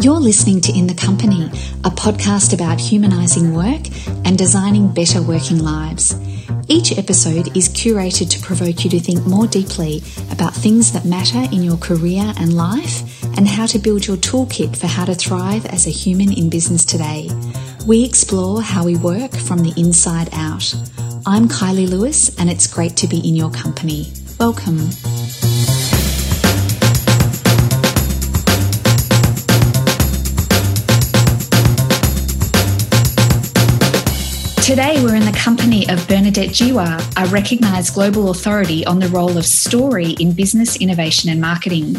You're listening to In the Company, a podcast about humanising work and designing better working lives. Each episode is curated to provoke you to think more deeply about things that matter in your career and life and how to build your toolkit for how to thrive as a human in business today. We explore how we work from the inside out. I'm Kylie Lewis, and it's great to be in your company. Welcome. Today, we're in the company of Bernadette Jiwa, a recognised global authority on the role of story in business innovation and marketing.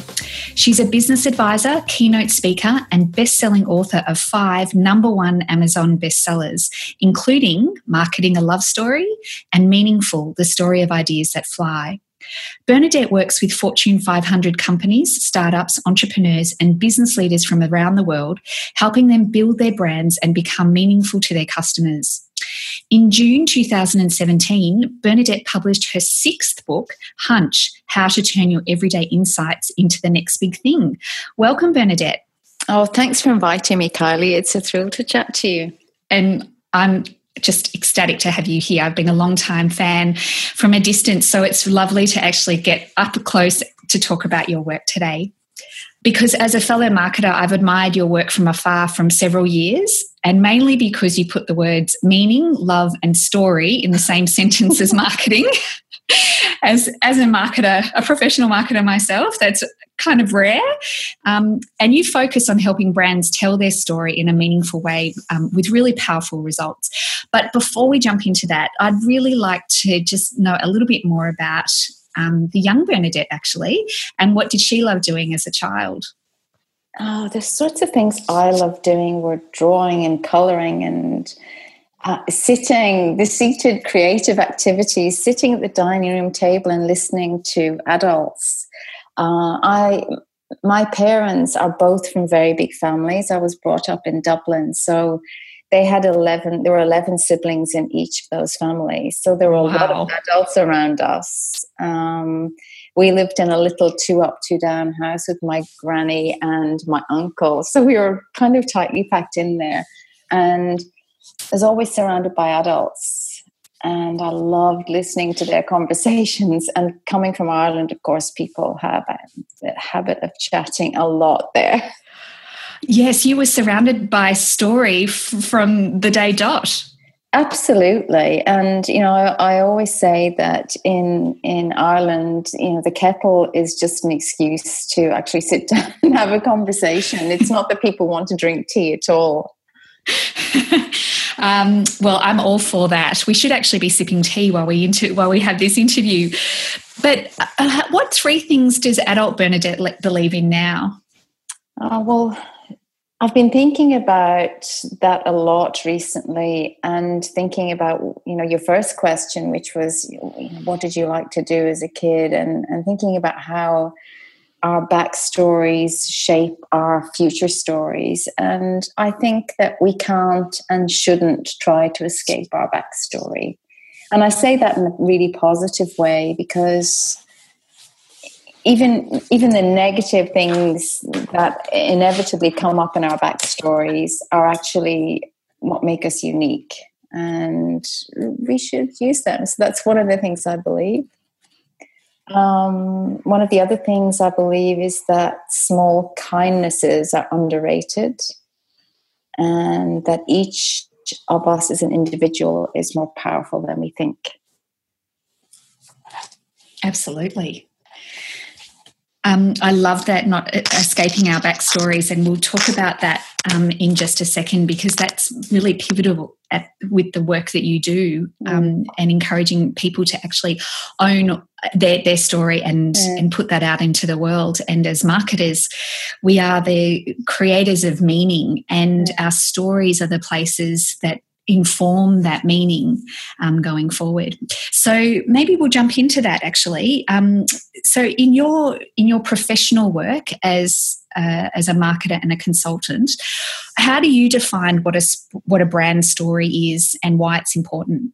She's a business advisor, keynote speaker, and best selling author of five number one Amazon bestsellers, including Marketing a Love Story and Meaningful The Story of Ideas That Fly. Bernadette works with Fortune 500 companies, startups, entrepreneurs, and business leaders from around the world, helping them build their brands and become meaningful to their customers. In June 2017, Bernadette published her sixth book, Hunch How to Turn Your Everyday Insights into the Next Big Thing. Welcome, Bernadette. Oh, thanks for inviting me, Kylie. It's a thrill to chat to you. And I'm just ecstatic to have you here. I've been a long time fan from a distance, so it's lovely to actually get up close to talk about your work today because as a fellow marketer, I've admired your work from afar from several years, and mainly because you put the words meaning, love, and story in the same sentence as marketing. as as a marketer, a professional marketer myself, that's kind of rare. Um, and you focus on helping brands tell their story in a meaningful way um, with really powerful results. But before we jump into that, I'd really like to just know a little bit more about um, the young Bernadette actually, and what did she love doing as a child? Oh, the sorts of things I love doing were drawing and coloring and uh, sitting, the seated creative activities, sitting at the dining room table and listening to adults. Uh, I, my parents are both from very big families. I was brought up in Dublin, so they had 11 there were 11 siblings in each of those families so there were a wow. lot of adults around us um, we lived in a little two up two down house with my granny and my uncle so we were kind of tightly packed in there and I was always surrounded by adults and I loved listening to their conversations. And coming from Ireland, of course, people have a habit of chatting a lot there. Yes, you were surrounded by story f- from the day dot. Absolutely, and you know, I, I, always say that in in Ireland, you know, the kettle is just an excuse to actually sit down and have a conversation. It's not that people want to drink tea at all. um, well, I'm all for that. We should actually be sipping tea while we into while we have this interview. But uh, what three things does adult Bernadette believe in now? Uh, well, I've been thinking about that a lot recently and thinking about, you know, your first question, which was, what did you like to do as a kid? And, and thinking about how our backstories shape our future stories. And I think that we can't and shouldn't try to escape our backstory. And I say that in a really positive way because even even the negative things that inevitably come up in our backstories are actually what make us unique. And we should use them. So that's one of the things i believe. Um, one of the other things i believe is that small kindnesses are underrated and that each of us as an individual is more powerful than we think. Absolutely um, I love that not escaping our backstories, and we'll talk about that um, in just a second because that's really pivotal at, with the work that you do um, mm. and encouraging people to actually own their, their story and, and put that out into the world. And as marketers, we are the creators of meaning, and our stories are the places that inform that meaning um, going forward. So maybe we'll jump into that actually. Um, so in your in your professional work as uh, as a marketer and a consultant, how do you define what a what a brand story is and why it's important?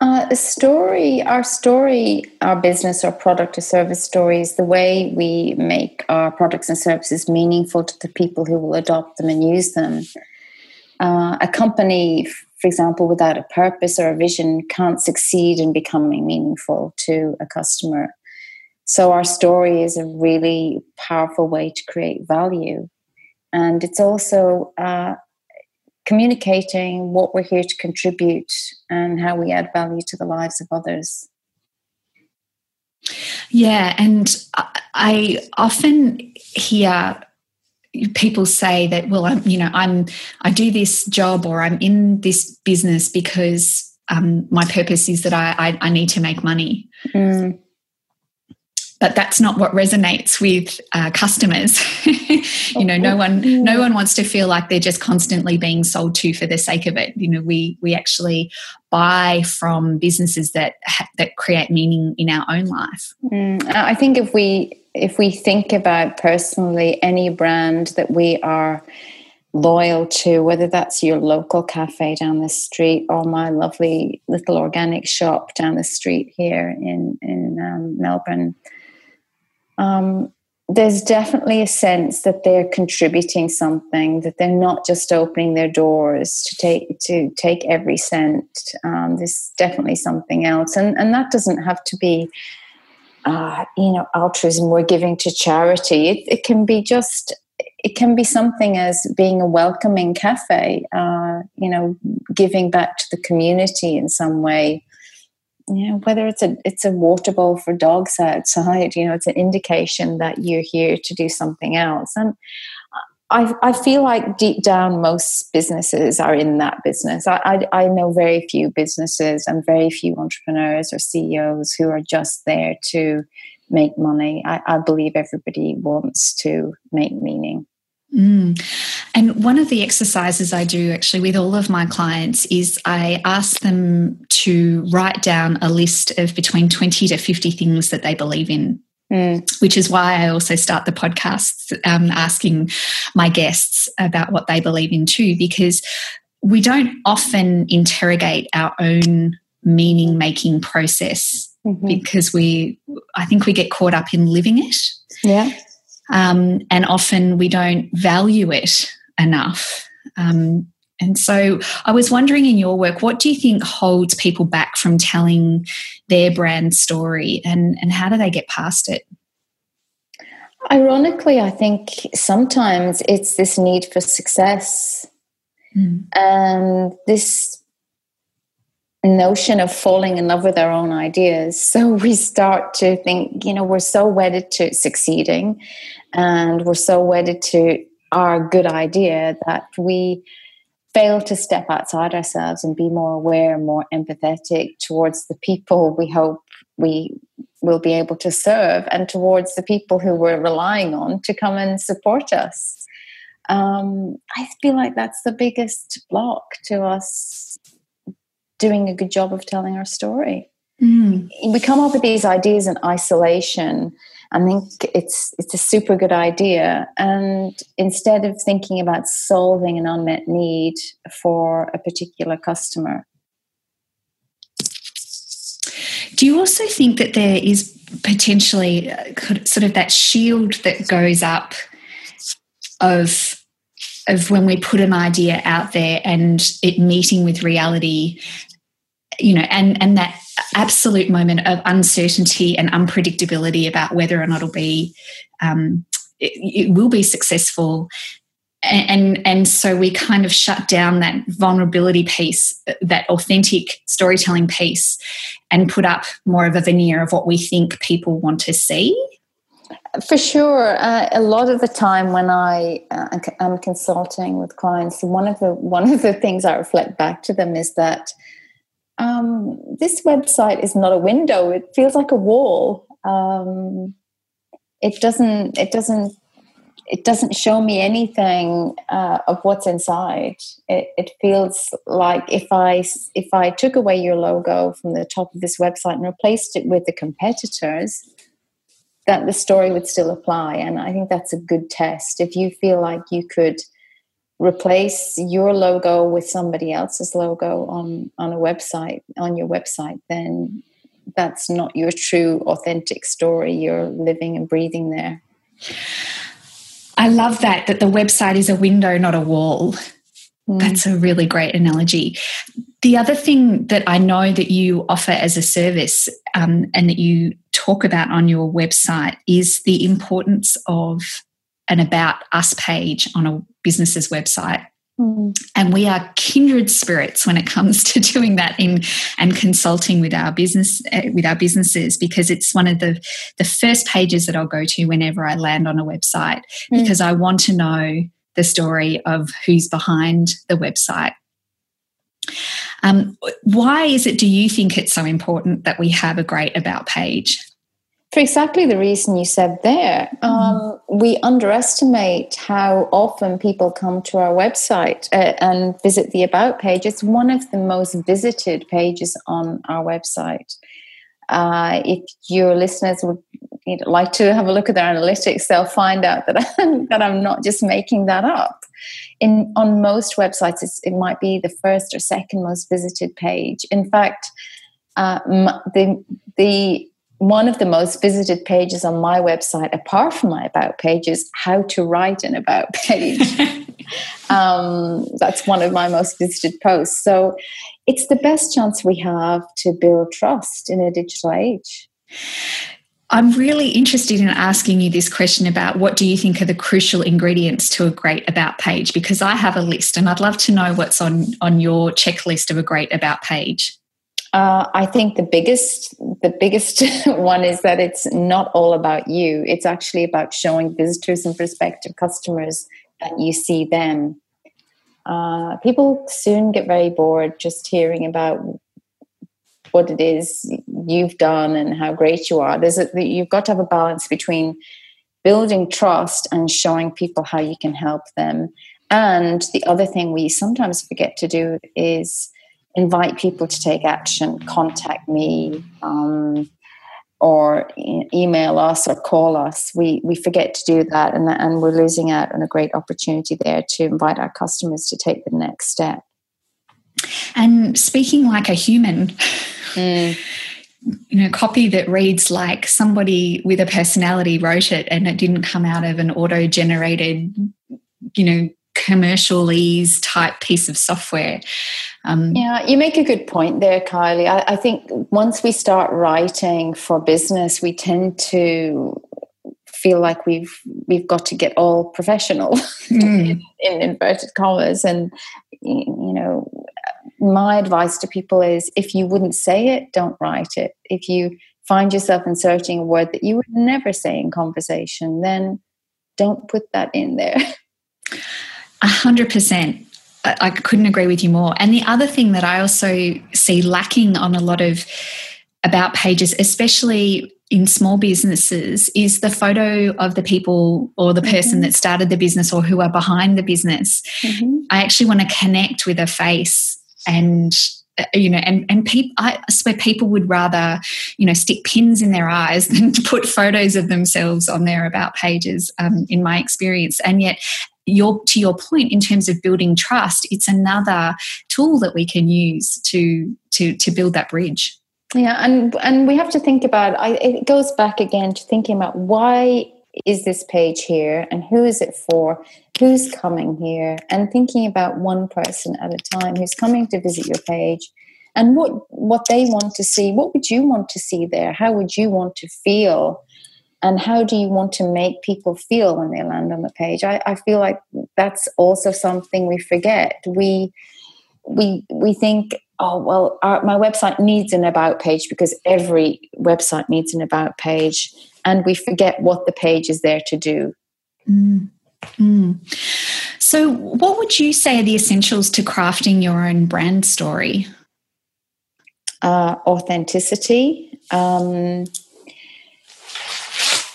Uh, a story, our story, our business, our product or service stories, the way we make our products and services meaningful to the people who will adopt them and use them. Uh, a company, for example, without a purpose or a vision can't succeed in becoming meaningful to a customer. So, our story is a really powerful way to create value. And it's also uh, communicating what we're here to contribute and how we add value to the lives of others. Yeah, and I often hear people say that well i'm you know i'm i do this job or i'm in this business because um, my purpose is that I, I, I need to make money. Mm but that's not what resonates with uh, customers. You know no one no one wants to feel like they're just constantly being sold to for the sake of it. You know we we actually buy from businesses that that create meaning in our own life. Mm, i think if we if we think about personally any brand that we are loyal to, whether that's your local cafe down the street or my lovely little organic shop down the street here in in um, Melbourne um, there's definitely a sense that they're contributing something that they're not just opening their doors to take to take every cent. Um, there's definitely something else. And and that doesn't have to be uh, you know altruism we're giving to charity. It, it can be just it can be something as being a welcoming cafe uh, you know giving back to the community in some way you know whether it's a it's a water bowl for dogs outside you know it's an indication that you're here to do something else. And I, I feel like deep down most businesses are in that business. I, I, I know very few businesses and very few entrepreneurs or ceos who are just there to make money. I, I believe everybody wants to make meaning Mm. And one of the exercises I do actually with all of my clients is I ask them to write down a list of between 20 to 50 things that they believe in. Mm. Which is why I also start the podcast um, asking my guests about what they believe in too, because we don't often interrogate our own meaning making process mm-hmm. because we, I think we get caught up in living it. Yeah um, and often we don't value it enough. Um, and so I was wondering in your work, what do you think holds people back from telling their brand story and, and how do they get past it? Ironically, I think sometimes it's this need for success mm. and this notion of falling in love with our own ideas. So we start to think, you know, we're so wedded to succeeding and we're so wedded to our good idea that we fail to step outside ourselves and be more aware, more empathetic towards the people we hope we will be able to serve and towards the people who we're relying on to come and support us. Um, I feel like that's the biggest block to us doing a good job of telling our story. Mm. We come up with these ideas in isolation and think it's it's a super good idea. And instead of thinking about solving an unmet need for a particular customer. Do you also think that there is potentially uh, sort of that shield that goes up of of when we put an idea out there and it meeting with reality you know and and that absolute moment of uncertainty and unpredictability about whether or not it'll be um, it, it will be successful. And, and, and so we kind of shut down that vulnerability piece that authentic storytelling piece and put up more of a veneer of what we think people want to see. For sure. Uh, a lot of the time when i uh, am consulting with clients one of the one of the things i reflect back to them is that um, this website is not a window. It feels like a wall. Um, it doesn't it doesn't it doesn't show me anything uh, of what's inside. It, it, feels like if i if i took away your logo from the top of this website and replaced it with the competitors that the story would still apply. And i think that's a good test. If you feel like you could replace your logo with somebody else's logo on on a website on your website then that's not your true authentic story. You're living and breathing there. I love that that the website is a window not a wall. Mm. that's a really great analogy. The other thing that i know that you offer as a service um, and that you talk about on your website is the importance of an about us page on a business's website. Mm. And we are kindred spirits when it comes to doing that in and consulting with our business uh, with our businesses because it's one of the the first pages that I'll go to whenever I land on a website mm. because I want to know the story of who's behind the website. Um, why is it? Do you think it's so important that we have a great about page? For exactly the reason you said there, mm-hmm. um, we underestimate how often people come to our website uh, and visit the About page. It's one of the most visited pages on our website. Uh, if your listeners would like to have a look at their analytics, they'll find out that I'm, that I'm not just making that up. In on most websites, it might be the first or second most visited page. In fact, uh, the the one of the most visited pages on my website, apart from my about page, is how to write an about page. um, that's one of my most visited posts. So it's the best chance we have to build trust in a digital age. I'm really interested in asking you this question about what do you think are the crucial ingredients to a great about page because I have a list and I'd love to know what's on on your checklist of a great about page. Uh, I think the biggest the biggest one is that it's not all about you. It's actually about showing visitors and prospective customers that you see them. Uh, people soon get very bored just hearing about what it is you've done and how great you are. There's a, you've got to have a balance between building trust and showing people how you can help them. And the other thing we sometimes forget to do is invite people to take action, contact me, um, or email us or call us. We we forget to do that, and and we're losing out on a great opportunity there to invite our customers to take the next step. And speaking like a human. Mm. You know, copy that reads like somebody with a personality wrote it and it didn't come out of an auto generated, you know, commercialese type piece of software. Um, yeah, you make a good point there, Kylie. I, I think once we start writing for business, we tend to feel like we've we've got to get all professional mm. in inverted commas and you know my advice to people is if you wouldn't say it don't write it if you find yourself inserting a word that you would never say in conversation then don't put that in there A hundred percent. I couldn't agree with you more. And the other thing that I also see lacking on a lot of about pages, especially in small businesses, is the photo of the people or the person mm-hmm. that started the business or who are behind the business. Mm-hmm. I actually want to connect with a face and uh, you know and and people i swear people would rather you know stick pins in their eyes than to put photos of themselves on their about pages um, in my experience and yet your to your point in terms of building trust it's another tool that we can use to to to build that bridge. Yeah and and we have to think about I, it goes back again to thinking about why is this page here and who is it for? Who's coming here? And thinking about one person at a time who's coming to visit your page and what what they want to see. What would you want to see there? How would you want to feel and how do you want to make people feel when they land on the page? I, I, feel like that's also something we forget. We we we think oh well our, my website needs an about page because every website needs an about page. And we forget what the page is there to do. Mm. Mm. so what would you say are the essentials to crafting your own brand story? Uh, authenticity um,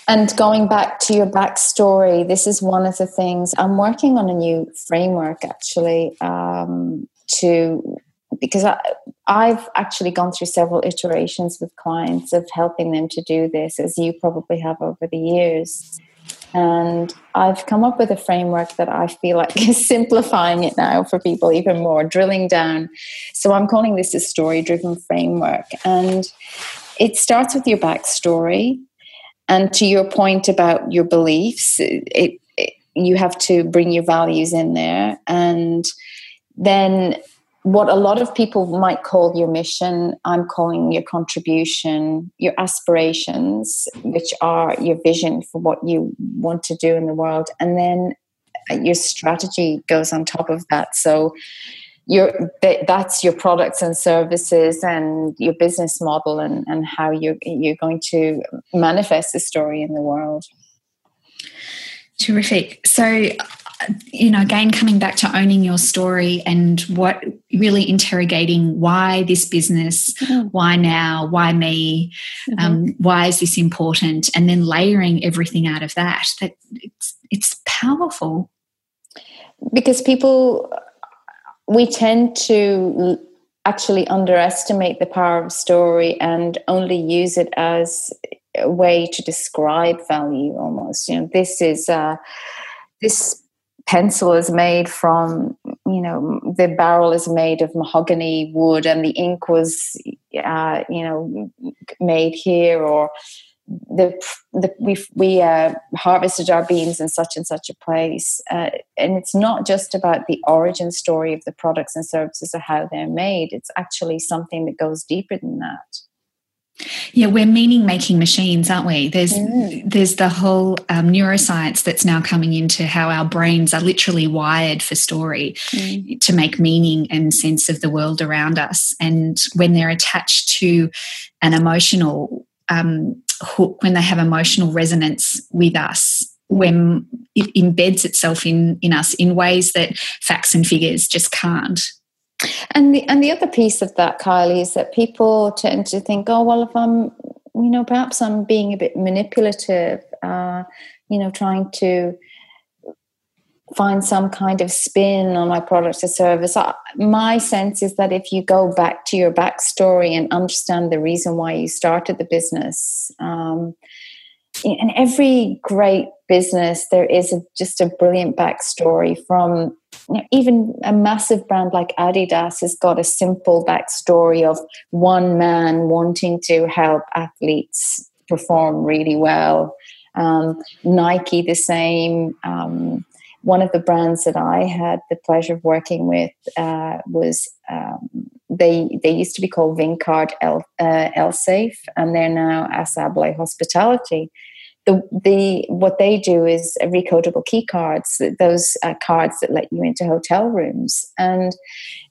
and going back to your backstory, this is one of the things I'm working on a new framework actually um, to because I, I've actually gone through several iterations with clients of helping them to do this, as you probably have over the years. And I've come up with a framework that I feel like is simplifying it now for people even more, drilling down. So I'm calling this a story driven framework. And it starts with your backstory. And to your point about your beliefs, it, it, you have to bring your values in there. And then what a lot of people might call your mission, I'm calling your contribution, your aspirations, which are your vision for what you want to do in the world. And then your strategy goes on top of that. So your that's your products and services and your business model and, and how you're you're going to manifest the story in the world. Terrific. So you know, again, coming back to owning your story and what really interrogating why this business, mm-hmm. why now, why me, mm-hmm. um, why is this important, and then layering everything out of that. That it's it's powerful because people we tend to actually underestimate the power of story and only use it as a way to describe value almost. You know this is uh, this pencil is made from you know the barrel is made of mahogany wood and the ink was uh, you know made here or the, the we we uh, harvested our beans in such and such a place uh, and it's not just about the origin story of the products and services or how they're made it's actually something that goes deeper than that yeah, we're meaning making machines, aren't we? There's mm. there's the whole um, neuroscience that's now coming into how our brains are literally wired for story mm. to make meaning and sense of the world around us. And when they're attached to an emotional um, hook, when they have emotional resonance with us, when it embeds itself in in us in ways that facts and figures just can't. And the and the other piece of that, Kylie, is that people tend to think, oh well, if I'm, you know, perhaps I'm being a bit manipulative, uh, you know, trying to find some kind of spin on my product or service. my sense is that if you go back to your backstory and understand the reason why you started the business, um, in every great business, there is a, just a brilliant backstory from you know, even a massive brand like Adidas has got a simple backstory of one man wanting to help athletes perform really well. Um, Nike, the same. Um, one of the brands that I had the pleasure of working with uh, was um, they they used to be called VingCard El, uh, and they're now Assa Abloy Hospitality the, the what they do is recodable key cards, those uh, cards that let you into hotel rooms, and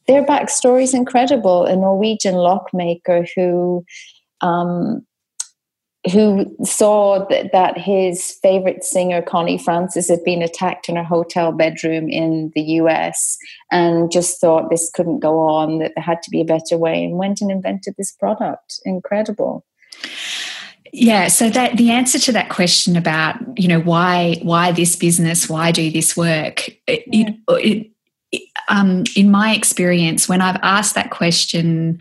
their backstory is incredible. A Norwegian lockmaker who um, who saw that, that his favorite singer Connie Francis had been attacked in her hotel bedroom in the US and just thought this couldn't go on, that there had to be a better way, and went and invented this product. Incredible. Yeah, so that the answer to that question about you know why why this business, why do this work, it, yeah. it, it, um, in my experience, when I've asked that question,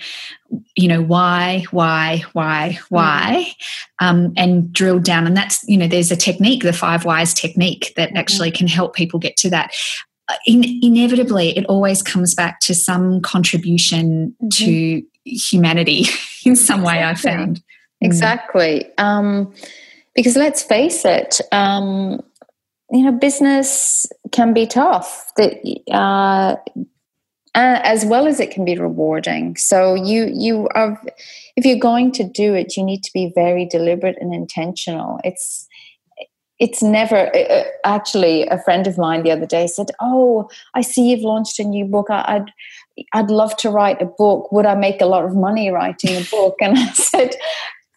you know why, why, why, why, um, and drilled down, and that's you know there's a technique, the five whys technique, that actually can help people get to that. Uh, in, inevitably, it always comes back to some contribution mm-hmm. to humanity in some way. I found. Mm. Exactly. Um, because let's face it, um, you know, business can be tough. That uh, as well as it can be rewarding. So you you are, if you're going to do it, you need to be very deliberate and intentional. It's it's never uh, uh actually a friend of mine the other day said oh i see you've launched a new book i'd i'd love to write a book would i make a lot of money writing a book and i said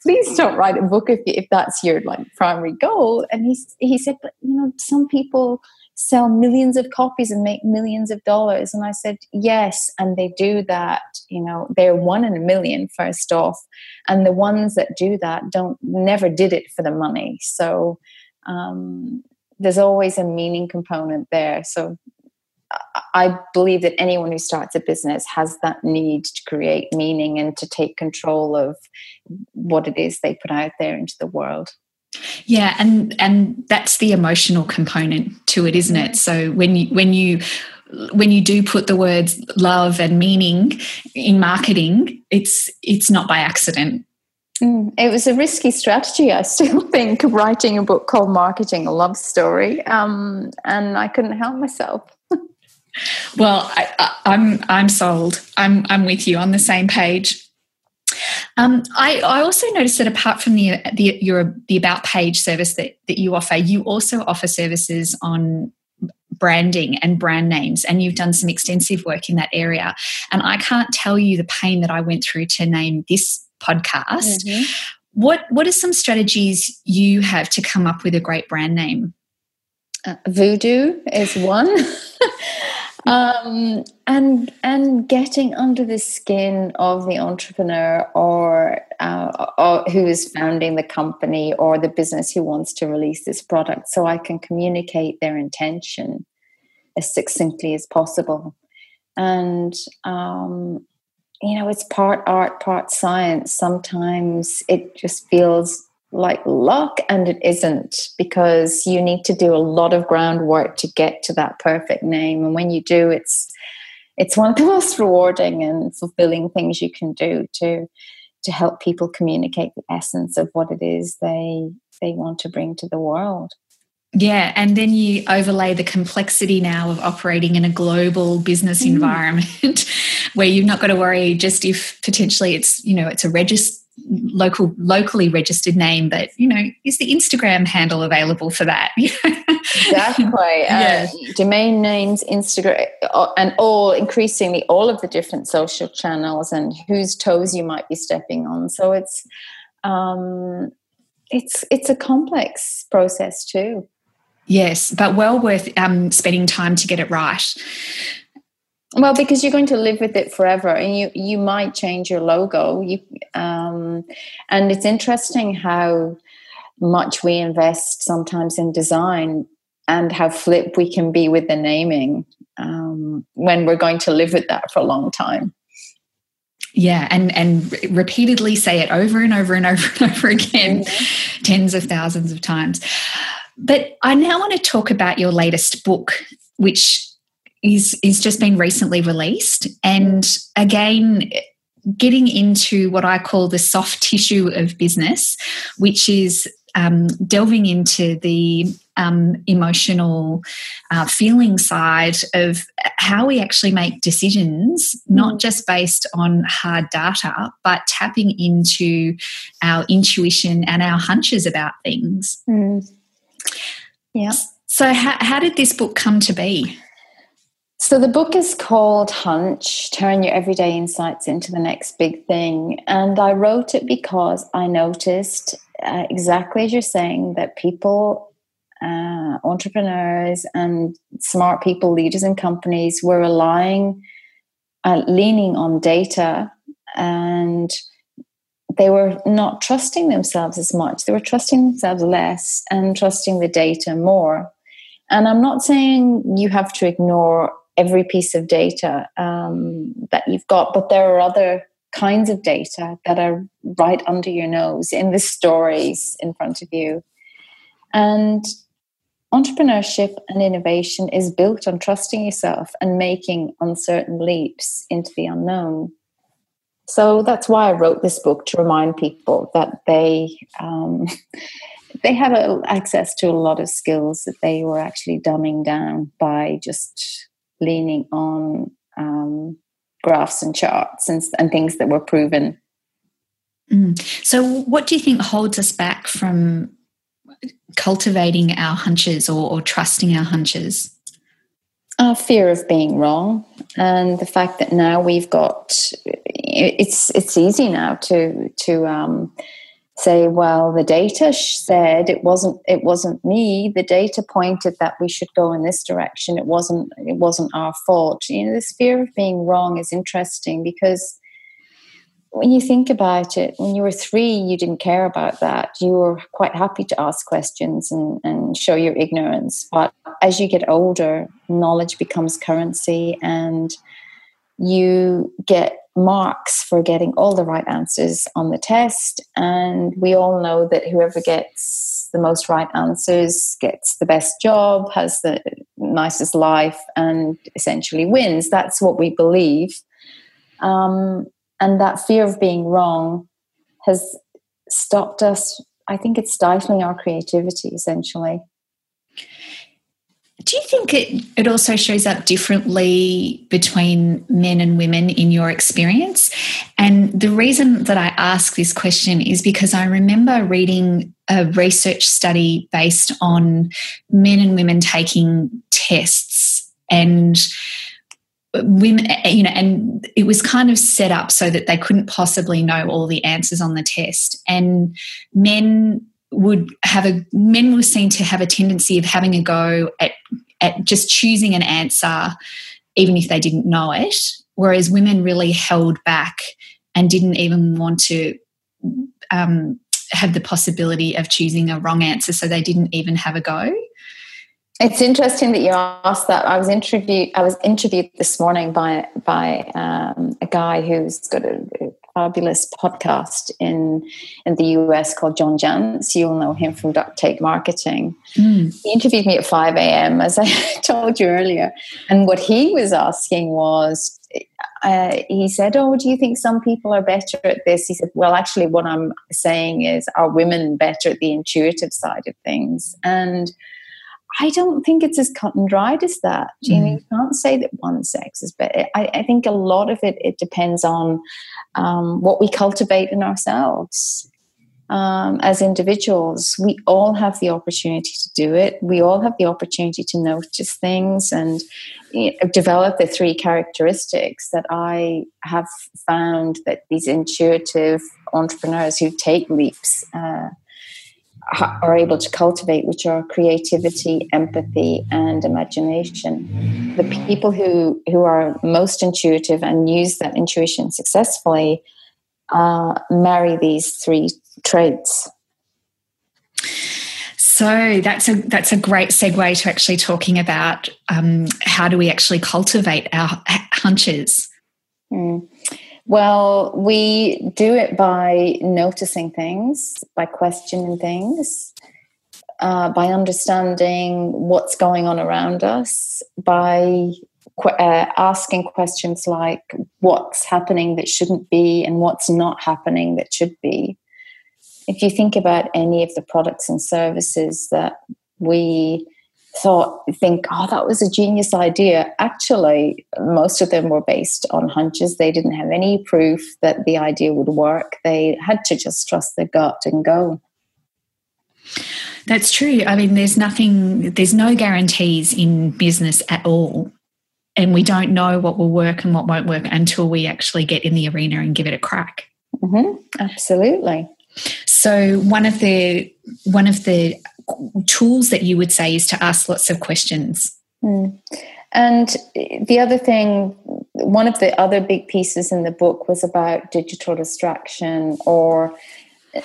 please don't write a book if, if that's your like primary goal. And he, he said but you know some people sell millions of copies and make millions of dollars. And i said yes and they do that you know they're one in a million first off. And the ones that do that don't never did it for the money. So um, there's always a meaning component there. So I believe that anyone who starts a business has that need to create meaning and to take control of what it is they put out there into the world. Yeah, and and that's the emotional component to it, isn't it? So when you when you when you do put the words love and meaning in marketing, it's it's not by accident. Mm, it was a risky strategy, I still think, writing a book called Marketing a Love Story, um, and I couldn't help myself. Well, I, am I'm, I'm sold. I'm I'm with you on the same page. Um, I, I, also noticed that apart from the, the your the about page service that, that you offer, you also offer services on branding and brand names and you've done some extensive work in that area and i can't tell you the pain that i went through to name this podcast mm-hmm. what what are some strategies you have to come up with a great brand name uh, voodoo is one um, and and getting under the skin of the entrepreneur or, uh, or who is founding the company or the business who wants to release this product so i can communicate their intention as succinctly as possible. And um, you know it's part art part science. Sometimes it just feels like luck and it isn't because you need to do a lot of groundwork to get to that perfect name and when you do it's it's one of the most rewarding and fulfilling things you can do to to help people communicate the essence of what it is they they want to bring to the world yeah, and then you overlay the complexity now of operating in a global business mm. environment where you've not got to worry just if potentially it's, you know, it's a register local locally registered name but you know is the instagram handle available for that? Exactly. Uh, domain names instagram uh, and all increasingly all of the different social channels and whose toes you might be stepping on. So it's um it's it's a complex process too. Yes, but well worth um, spending time to get it right. Well, because you're going to live with it forever, and you you might change your logo. You um, and it's interesting how much we invest sometimes in design and how flip we can be with the naming um, when we're going to live with that for a long time. Yeah, and and repeatedly say it over and over and over and over again, mm-hmm. tens of thousands of times. But I now want to talk about your latest book, which is is just been recently released, and again getting into what I call the soft tissue of business, which is um, delving into the um, emotional uh, feeling side of how we actually make decisions, not mm. just based on hard data, but tapping into our intuition and our hunches about things. Mm. Yeah. So, how, how did this book come to be? So, the book is called Hunch Turn Your Everyday Insights into the Next Big Thing. And I wrote it because I noticed uh, exactly as you're saying that people, uh, entrepreneurs, and smart people, leaders in companies were relying, uh, leaning on data and they were not trusting themselves as much. They were trusting themselves less and trusting the data more. And I'm not saying you have to ignore every piece of data um, that you've got, but there are other kinds of data that are right under your nose in the stories in front of you. And entrepreneurship and innovation is built on trusting yourself and making uncertain leaps into the unknown. So that's why I wrote this book to remind people that they um, they had a, access to a lot of skills that they were actually dumbing down by just leaning on um, graphs and charts and, and, things that were proven. Mm. So, what do you think holds us back from cultivating our hunches or, or trusting our hunches? Our fear of being wrong, and the fact that now we've got it's it's easy now to to um, say, well, the data said it wasn't it wasn't me. The data pointed that we should go in this direction. It wasn't it wasn't our fault. You know, this fear of being wrong is interesting because when you think about it, when you were three, you didn't care about that. You were quite happy to ask questions and, and show your ignorance. But as you get older, knowledge becomes currency and you get marks for getting all the right answers on the test. And we all know that whoever gets the most right answers gets the best job, has the nicest life, and essentially wins. That's what we believe. Um, and that fear of being wrong has stopped us. I think it's stifling our creativity essentially. Do you think it, it also shows up differently between men and women in your experience? And the reason that I ask this question is because I remember reading a research study based on men and women taking tests and women you know and it was kind of set up so that they couldn't possibly know all the answers on the test and men would have a men were seen to have a tendency of having a go at at just choosing an answer even if they didn't know it whereas women really held back and didn't even want to um, have the possibility of choosing a wrong answer so they didn't even have a go it's interesting that you asked that. I was interviewed. I was interviewed this morning by by um, a guy who's got a, a, fabulous podcast in in the US called John Jantsch. You'll know him from Duct Tape Marketing. Mm. He interviewed me at five a.m. as I told you earlier, and what he was asking was. Uh, he said, "Oh, do you think some people are better at this?" He said, "Well, actually, what I'm saying is, are women better at the intuitive side of things?" And I don't think it's as cut and dried as that. You mm. know, you can't say that one sex is better. I, I think a lot of it it depends on um, what we cultivate in ourselves. Um, as individuals, we all have the opportunity to do it. We all have the opportunity to notice things and you know, develop the three characteristics that I have found that these intuitive entrepreneurs who take leaps uh, are able to cultivate, which are creativity, empathy, and imagination. The people who, who are most intuitive and use that intuition successfully uh, marry these three traits. So that's a that's a great segue to actually talking about um, how do we actually cultivate our hunches. Mm. Well, we do it by noticing things, by questioning things, uh, by understanding what's going on around us, by uh, asking questions like what's happening that shouldn't be and what's not happening that should be. If you think about any of the products and services that we thought think oh that was a genius idea. Actually most of them were based on hunches. They didn't have any proof that the idea would work. They had to just trust their gut and go. That's true. I mean there's nothing there's no guarantees in business at all. And we don't know what will work and what won't work until we actually get in the arena and give it a crack. Mm-hmm. absolutely. So one of the one of the tools that you would say is to ask lots of questions. Mm. And the other thing, one of the other big pieces in the book was about digital distraction or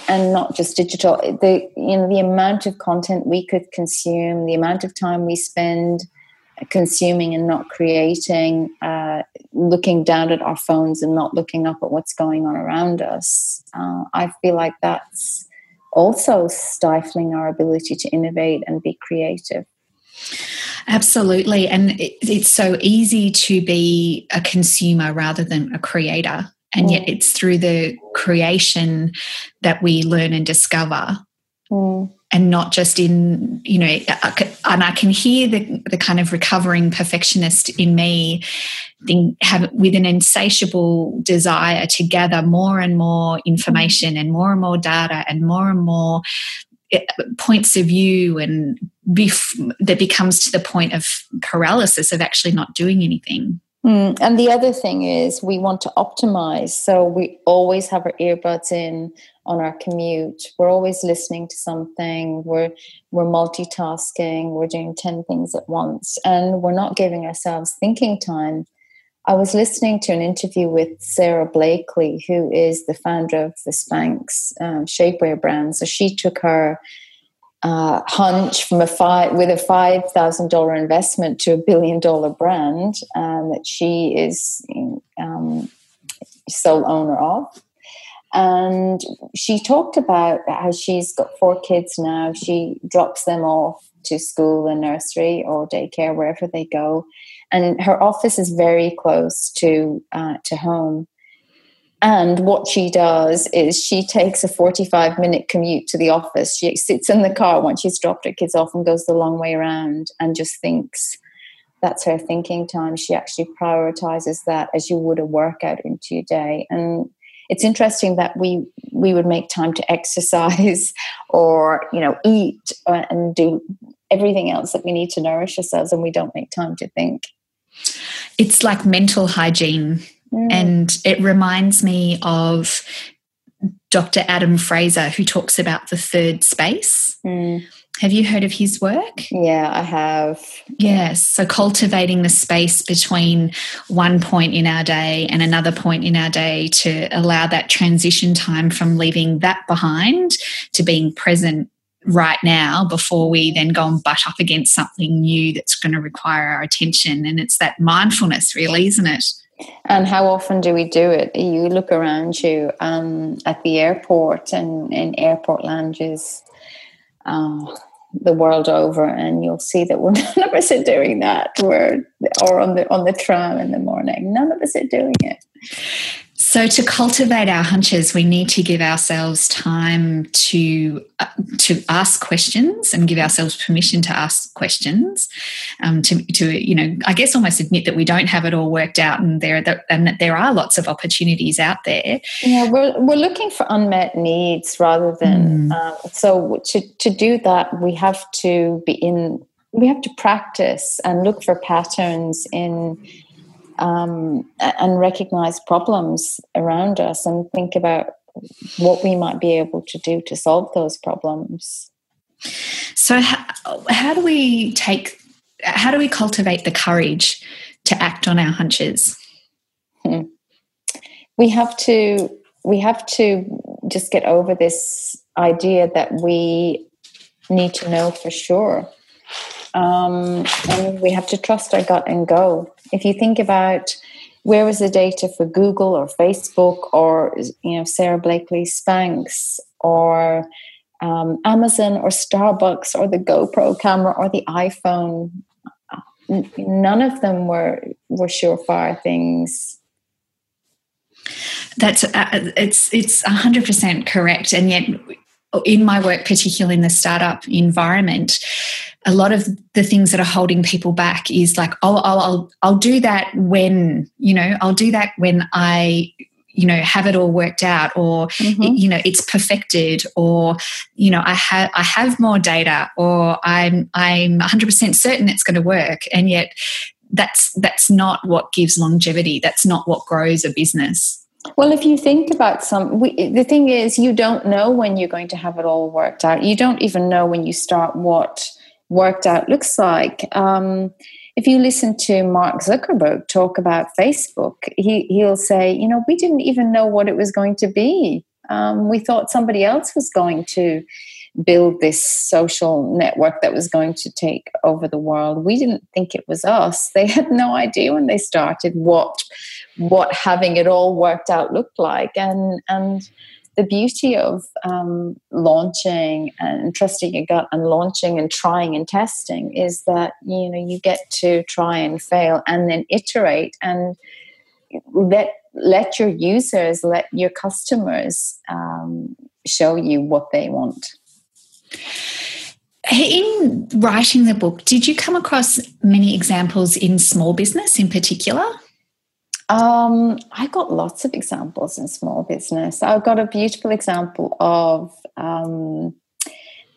and not just digital the you know the amount of content we could consume the amount of time we spend consuming and not creating uh, looking down at our phones and not looking up at what's going on around us uh, i feel like that's also stifling our ability to innovate and be creative. Absolutely. And it's so easy to be a consumer rather than a creator. And mm. yet it's through the creation that we learn and discover. Mm. And not just in, you know, and I can hear the, the kind of recovering perfectionist in me have with an insatiable desire to gather more and more information and more and more data and more and more eh, points of view and bef- that becomes to the point of paralysis of actually not doing anything mm. and the other thing is we want to optimize so we always have our earbuds in on our commute we're always listening to something we're we're multitasking we're doing 10 things at once and we're not giving ourselves thinking time I was listening to an interview with Sara Blakely, who is the founder of the Spanx um, shapewear brand. So she took her uh, hunch from a five with a five thousand dollar investment to a billion dollar brand um, that she is um, sole owner of. And she talked about how she's got four kids now. She drops them off to school and nursery or daycare, wherever they go. And her office is very close to uh, to home. And what she does is she takes a 45 minute commute to the office. She sits in the car once she's dropped her kids off and goes the long way around and just thinks. That's her thinking time. She actually prioritizes that as you would a workout into your day. And it's interesting that we we would make time to exercise or you know eat and do everything else that we need to nourish ourselves and we don't make time to think it's like mental hygiene Mm. And it reminds me of Dr. Adam Fraser, who talks about the third space. Mm. Have you heard of his work? Yeah, I have. Yes. So cultivating the space between one point in our day and another point in our day to allow that transition time from leaving that behind to being present right now before we then go and butt up against something new that's going to require our attention. And it's that mindfulness, really, isn't it? And how often do we do it? You look around you um, at the airport and in airport lounges uh, the world over, and you'll see that we're none of us are doing that. We're or on the on the tram in the morning. None of us are doing it. So to cultivate our hunches, we need to give ourselves time to uh, to ask questions and give ourselves permission to ask questions. Um, to, to you know, I guess almost admit that we don't have it all worked out, and there and that there are lots of opportunities out there. Yeah, we're we're looking for unmet needs rather than mm. uh, so to to do that we have to be in we have to practice and look for patterns in um, and recognize problems around us and think about what we might be able to do to solve those problems. So, how, how do we take, how do we cultivate the courage to act on our hunches? Hmm. We have to, we have to just get over this idea that we need to know for sure. Um, and we have to trust our gut and go if you think about where was the data for Google or Facebook or you know Sara Blakely Spanx or um, Amazon or Starbucks or the GoPro camera or the iPhone, none of them were were surefire things. That's uh, it's it's hundred percent correct, and yet in my work, particularly in the startup environment, a lot of the things that are holding people back is like, oh, I'll, I'll, I'll do that when, you know, I'll do that when I, you know, have it all worked out, or mm-hmm. you know, it's perfected, or you know, I have I have more data, or I'm I'm 100 percent certain it's going to work, and yet that's that's not what gives longevity. That's not what grows a business. Well, if you think about some, we, the thing is, you don't know when you're going to have it all worked out. You don't even know when you start what worked out looks like. Um, if you listen to Mark Zuckerberg talk about Facebook, he, he'll say, you know, we didn't even know what it was going to be. Um, we thought somebody else was going to build this social network that was going to take over the world. We didn't think it was us. They had no idea when they started what what having it all worked out looked like, and and the beauty of um, launching and trusting your gut and launching and trying and testing is that you know you get to try and fail and then iterate and let let your users let your customers um, show you what they want in writing the book did you come across many examples in small business in particular um, I got lots of examples in small business. I've got a beautiful example of um,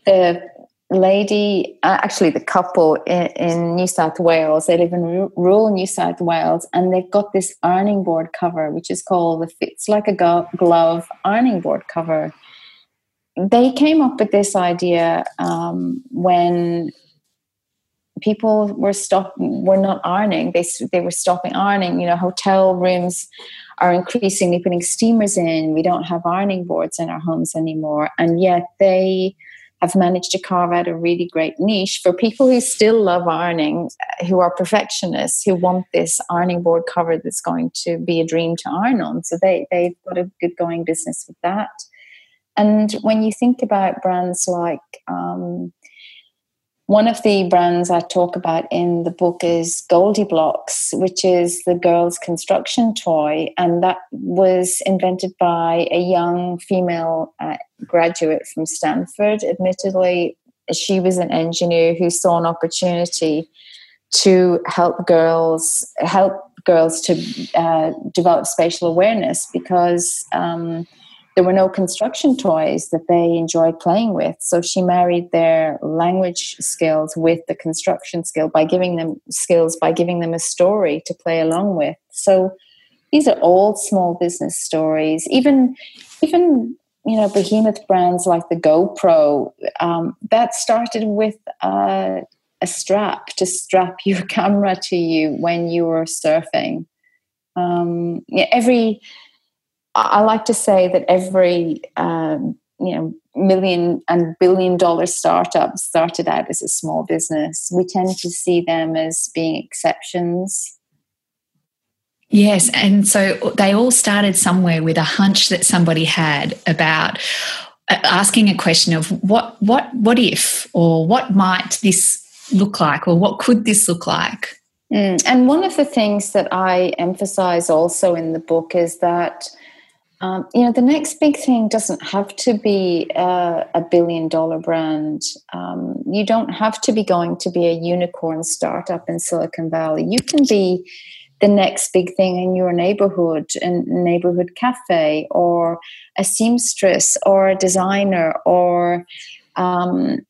the lady, uh, actually, the couple in, in, New South Wales. They live in r- rural New South Wales, and they've got this ironing board cover, which is called the Fits Like a Glove ironing board cover. They came up with this idea um, when people were stop were not ironing they, they were stopping ironing you know hotel rooms are increasingly putting steamers in we don't have ironing boards in our homes anymore and yet they have managed to carve out a really great niche for people who still love ironing, who are perfectionists, who want this ironing board cover that's going to be a dream to iron on. So they, they've got a good going business with that. And when you think about brands like um, one of the brands I talk about in the book is GoldieBlox, which is the girls' construction toy. And that was invented by a young female uh, graduate from Stanford. Admittedly, she was an engineer who saw an opportunity to help girls help girls to uh, develop spatial awareness because um, there were no construction toys that they enjoyed playing with. So she married their language skills with the construction skill by giving them skills, by giving them a story to play along with. So these are old small business stories. Even, even you know, behemoth brands like the GoPro um, that started with uh, a strap to strap your camera to you when you were surfing. Um, yeah, every I like to say that every um, you know million and billion dollar startup started out as a small business. We tend to see them as being exceptions. Yes, and so they all started somewhere with a hunch that somebody had about uh, asking a question of what what what if or what might this look like or what could this look like. Mm. And one of the things that I emphasize also in the book is that um, you know, the next big thing doesn't have to be a, a billion dollar brand. Um, you don't have to be going to be a unicorn startup in Silicon Valley. You can be the next big thing in your neighborhood, a neighborhood cafe, or a seamstress, or a designer, or um,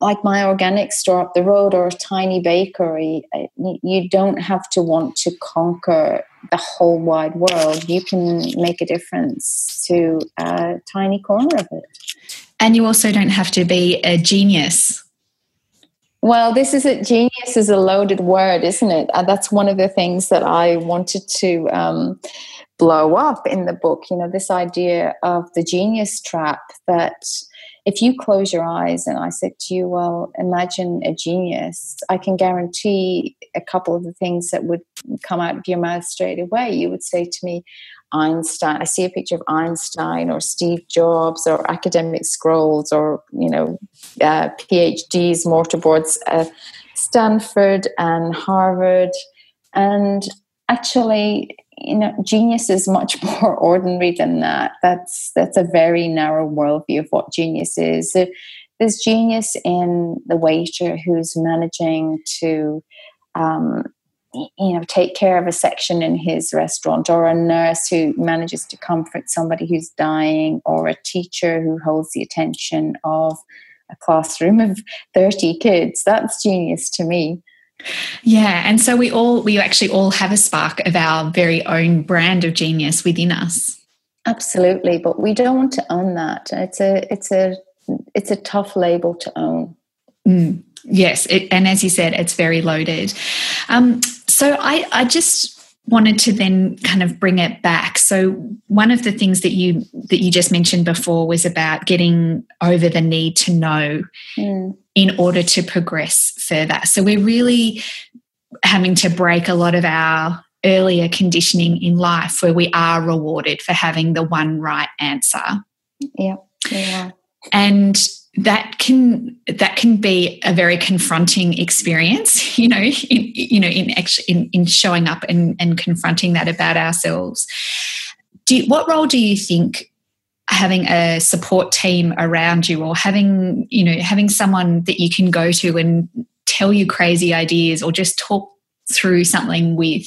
like my organic store up the road or a tiny bakery, you don't have to want to conquer the whole wide world. You can make a difference to a tiny corner of it. And you also don't have to be a genius. Well, this is a genius is a loaded word, isn't it? And that's one of the things that I wanted to um, blow up in the book. You know, this idea of the genius trap that if you close your eyes and I said to you, well, imagine a genius, I can guarantee a couple of the things that would come out of your mouth straight away. You would say to me, Einstein. I see a picture of Einstein or Steve Jobs or academic scrolls or, you know, uh, PhDs, mortarboards, uh, Stanford and Harvard. And actually, you know genius is much more ordinary than that. That's that's a very narrow worldview of what genius is. There's genius in the waiter who's managing to um, you know take care of a section in his restaurant or a nurse who manages to comfort somebody who's dying or a teacher who holds the attention of a classroom of 30 kids. That's genius to me yeah, and so we all we actually all have a spark of our very own brand of genius within us. Absolutely, but we don't want to own that. It's a it's a it's a tough label to own. Mm, yes, it, and as you said, it's very loaded. Um, so I I just wanted to then kind of bring it back so one of the things that you that you just mentioned before was about getting over the need to know mm. In order to progress further. So we're really having to break a lot of our earlier conditioning in life where we are rewarded for having the one right answer. Yeah yeah and that can that can be a very confronting experience you know in, you know in actually in, in showing up and, and confronting that about ourselves. Do what role do you think having a support team around you or having you know having someone that you can go to and tell you crazy ideas or just talk through something with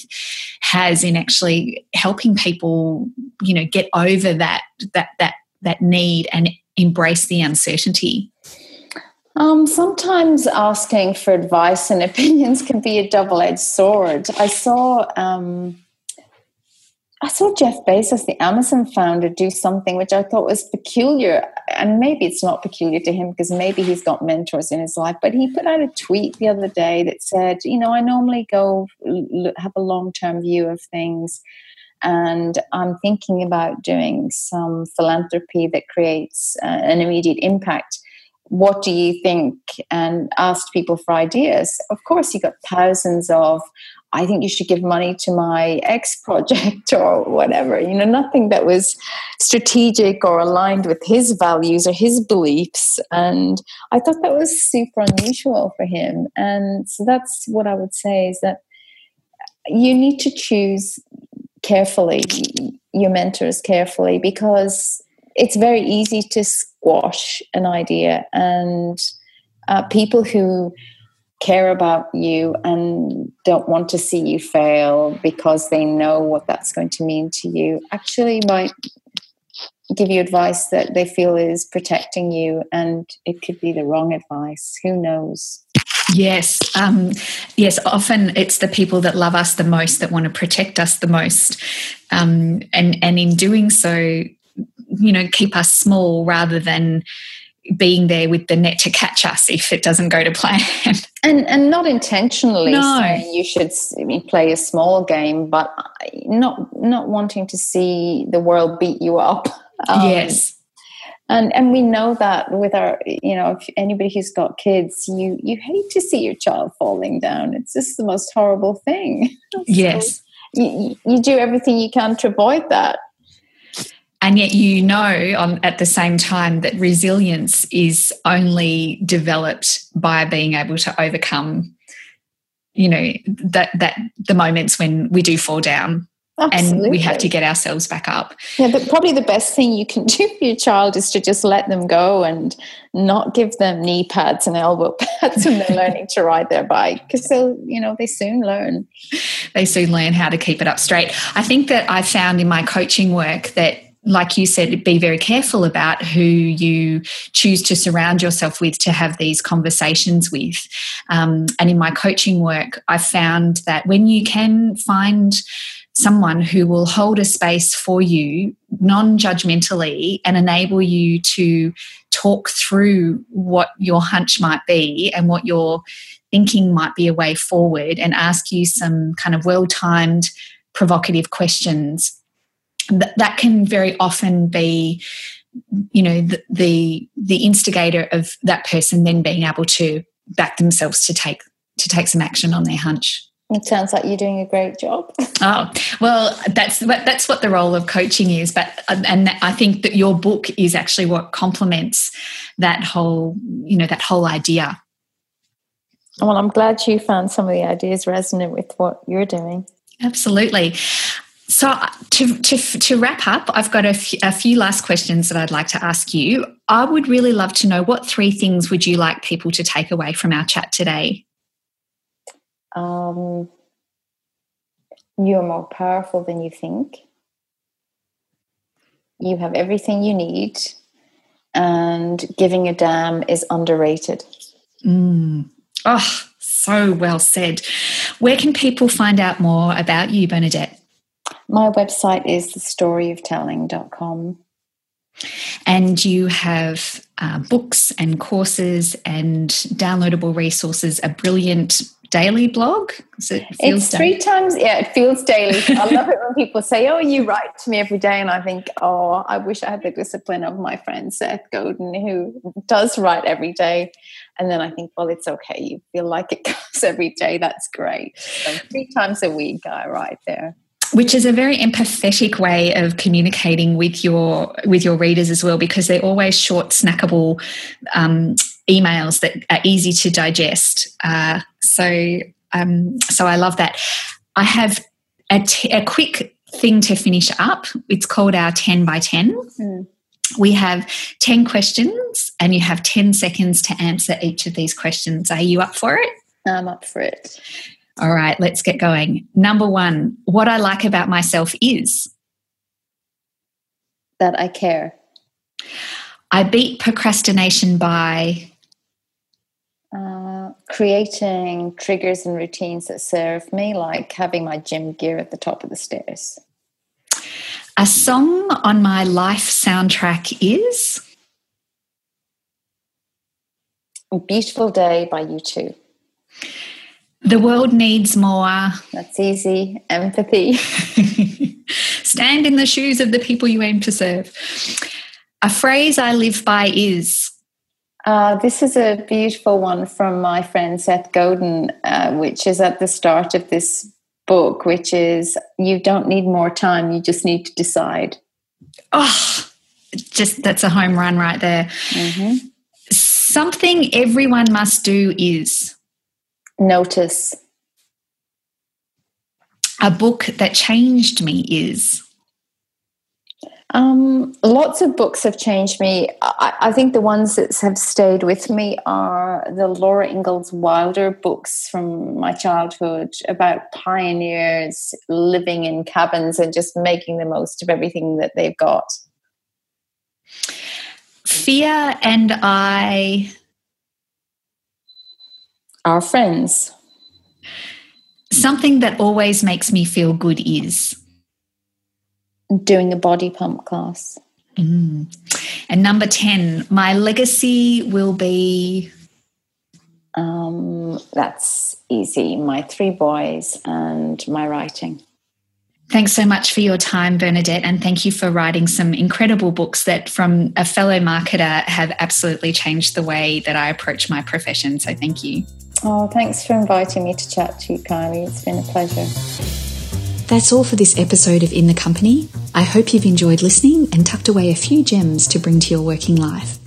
has in actually helping people you know get over that that that that need and embrace the uncertainty? Um, sometimes asking for advice and opinions can be a double-edged sword. I saw um, I saw Jeff Bezos, the Amazon founder, do something which I thought was peculiar. And maybe it's not peculiar to him because maybe he's got mentors in his life. But he put out a tweet the other day that said, You know, I normally go have a long term view of things and I'm thinking about doing some philanthropy that creates uh, an immediate impact. what do you think and asked people for ideas of course you got thousands of i think you should give money to my x project or whatever you know nothing that was strategic or aligned with his values or his beliefs. And i thought that was super unusual for him. And so that's what i would say is that you need to choose carefully your mentors carefully because it's very easy to squash an idea. And uh, people who care about you and don't want to see you fail because they know what that's going to mean to you actually might give you advice that they feel is protecting you and it could be the wrong advice who knows Yes, um, yes. Often it's the people that love us the most that want to protect us the most, um, and and in doing so, you know keep us small rather than being there with the net to catch us if it doesn't go to plan. and and not intentionally no. saying you should play a small game, but not not wanting to see the world beat you up. Um, yes. And and we know that with our you know if anybody who's got kids you you hate to see your child falling down it's just the most horrible thing yes so you, you do everything you can to avoid that and yet you know on, at the same time that resilience is only developed by being able to overcome you know that that the moments when we do fall down Absolutely. and we have to get ourselves back up. Yeah, but probably the best thing you can do for your child is to just let them go and not give them knee pads and elbow pads when they're learning to ride their bike because they'll, you know, they soon learn. They soon learn how to keep it up straight. I think that I found in my coaching work that like you said, be very careful about who you choose to surround yourself with to have these conversations with. Um, and in my coaching work, I found that when you can find someone who will hold a space for you non judgmentally and enable you to talk through what your hunch might be and what your thinking might be a way forward and ask you some kind of well timed provocative questions that, that can very often be you know the, the the instigator of that person then being able to back themselves to take to take some action on their hunch it sounds like you're doing a great job. oh well, that's that's what the role of coaching is. But um, and I think that your book is actually what complements that whole you know that whole idea. Well, I'm glad you found some of the ideas resonant with what you're doing. Absolutely. So, uh, to, to, to wrap up, I've got a, f- a few last questions that I'd like to ask you. I would really love to know what three things would you like people to take away from our chat today? Um, you're more powerful than you think. You have everything you need, and giving a damn is underrated. Mm. Oh, so well said. Where can people find out more about you, Bernadette? My website is thestoryoftelling.com. And you have uh, books and courses and downloadable resources, a brilliant daily blog? It it's three times, yeah, it feels daily. I love it when people say, Oh, you write to me every day. And I think, Oh, I wish I had the discipline of my friend Seth Godin, who does write every day. And then I think, Well, it's okay. You feel like it comes every day. That's great. So three times a week, I write there which is a very empathetic way of communicating with your with your readers as well because they're always short snackable um, emails that are easy to digest. Uh, so um, so i love that. I have a, t- a quick thing to finish up. It's called our 10 by 10 mm. we have 10 questions and you have 10 seconds to answer each of these questions. Are you up for it? I'm up for it all right, let's get going. Number one, what I like about myself is that I care. I beat procrastination by uh, creating triggers and routines that serve me, like having my gym gear at the top of the stairs. A song on my life soundtrack is A Beautiful Day by U2. The world needs more. That's easy. Empathy. Stand in the shoes of the people you aim to serve. A phrase I live by is Uh, this is a beautiful one from my friend Seth Godin, uh, which is at the start of this book, which is you don't need more time, you just need to decide. Oh, just that's a home run right there. Mm-hmm. Something everyone must do is notice. A book that changed me is um, lots of books have changed me. I, I, think the ones that have stayed with me are the Laura Ingalls Wilder books from my childhood about pioneers living in cabins and just making the most of everything that they've got. Fear and I are friends. Something that always makes me feel good is doing a body pump class. Mm. And number 10, my legacy will be. Um, that's easy. My three boys and my writing. Thanks so much for your time, Bernadette, and thank you for writing some incredible books that, from a fellow marketer, have absolutely changed the way that I approach my profession. So, thank you. Oh, thanks for inviting me to chat to you, Kylie. It's been a pleasure. That's all for this episode of In the Company. I hope you've enjoyed listening and tucked away a few gems to bring to your working life.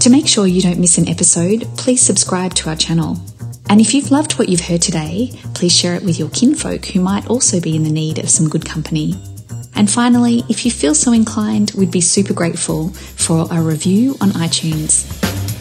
To make sure you don't miss an episode, please subscribe to our channel. And if you've loved what you've heard today, please share it with your kinfolk who might also be in the need of some good company. And finally, if you feel so inclined, we'd be super grateful for a review on iTunes.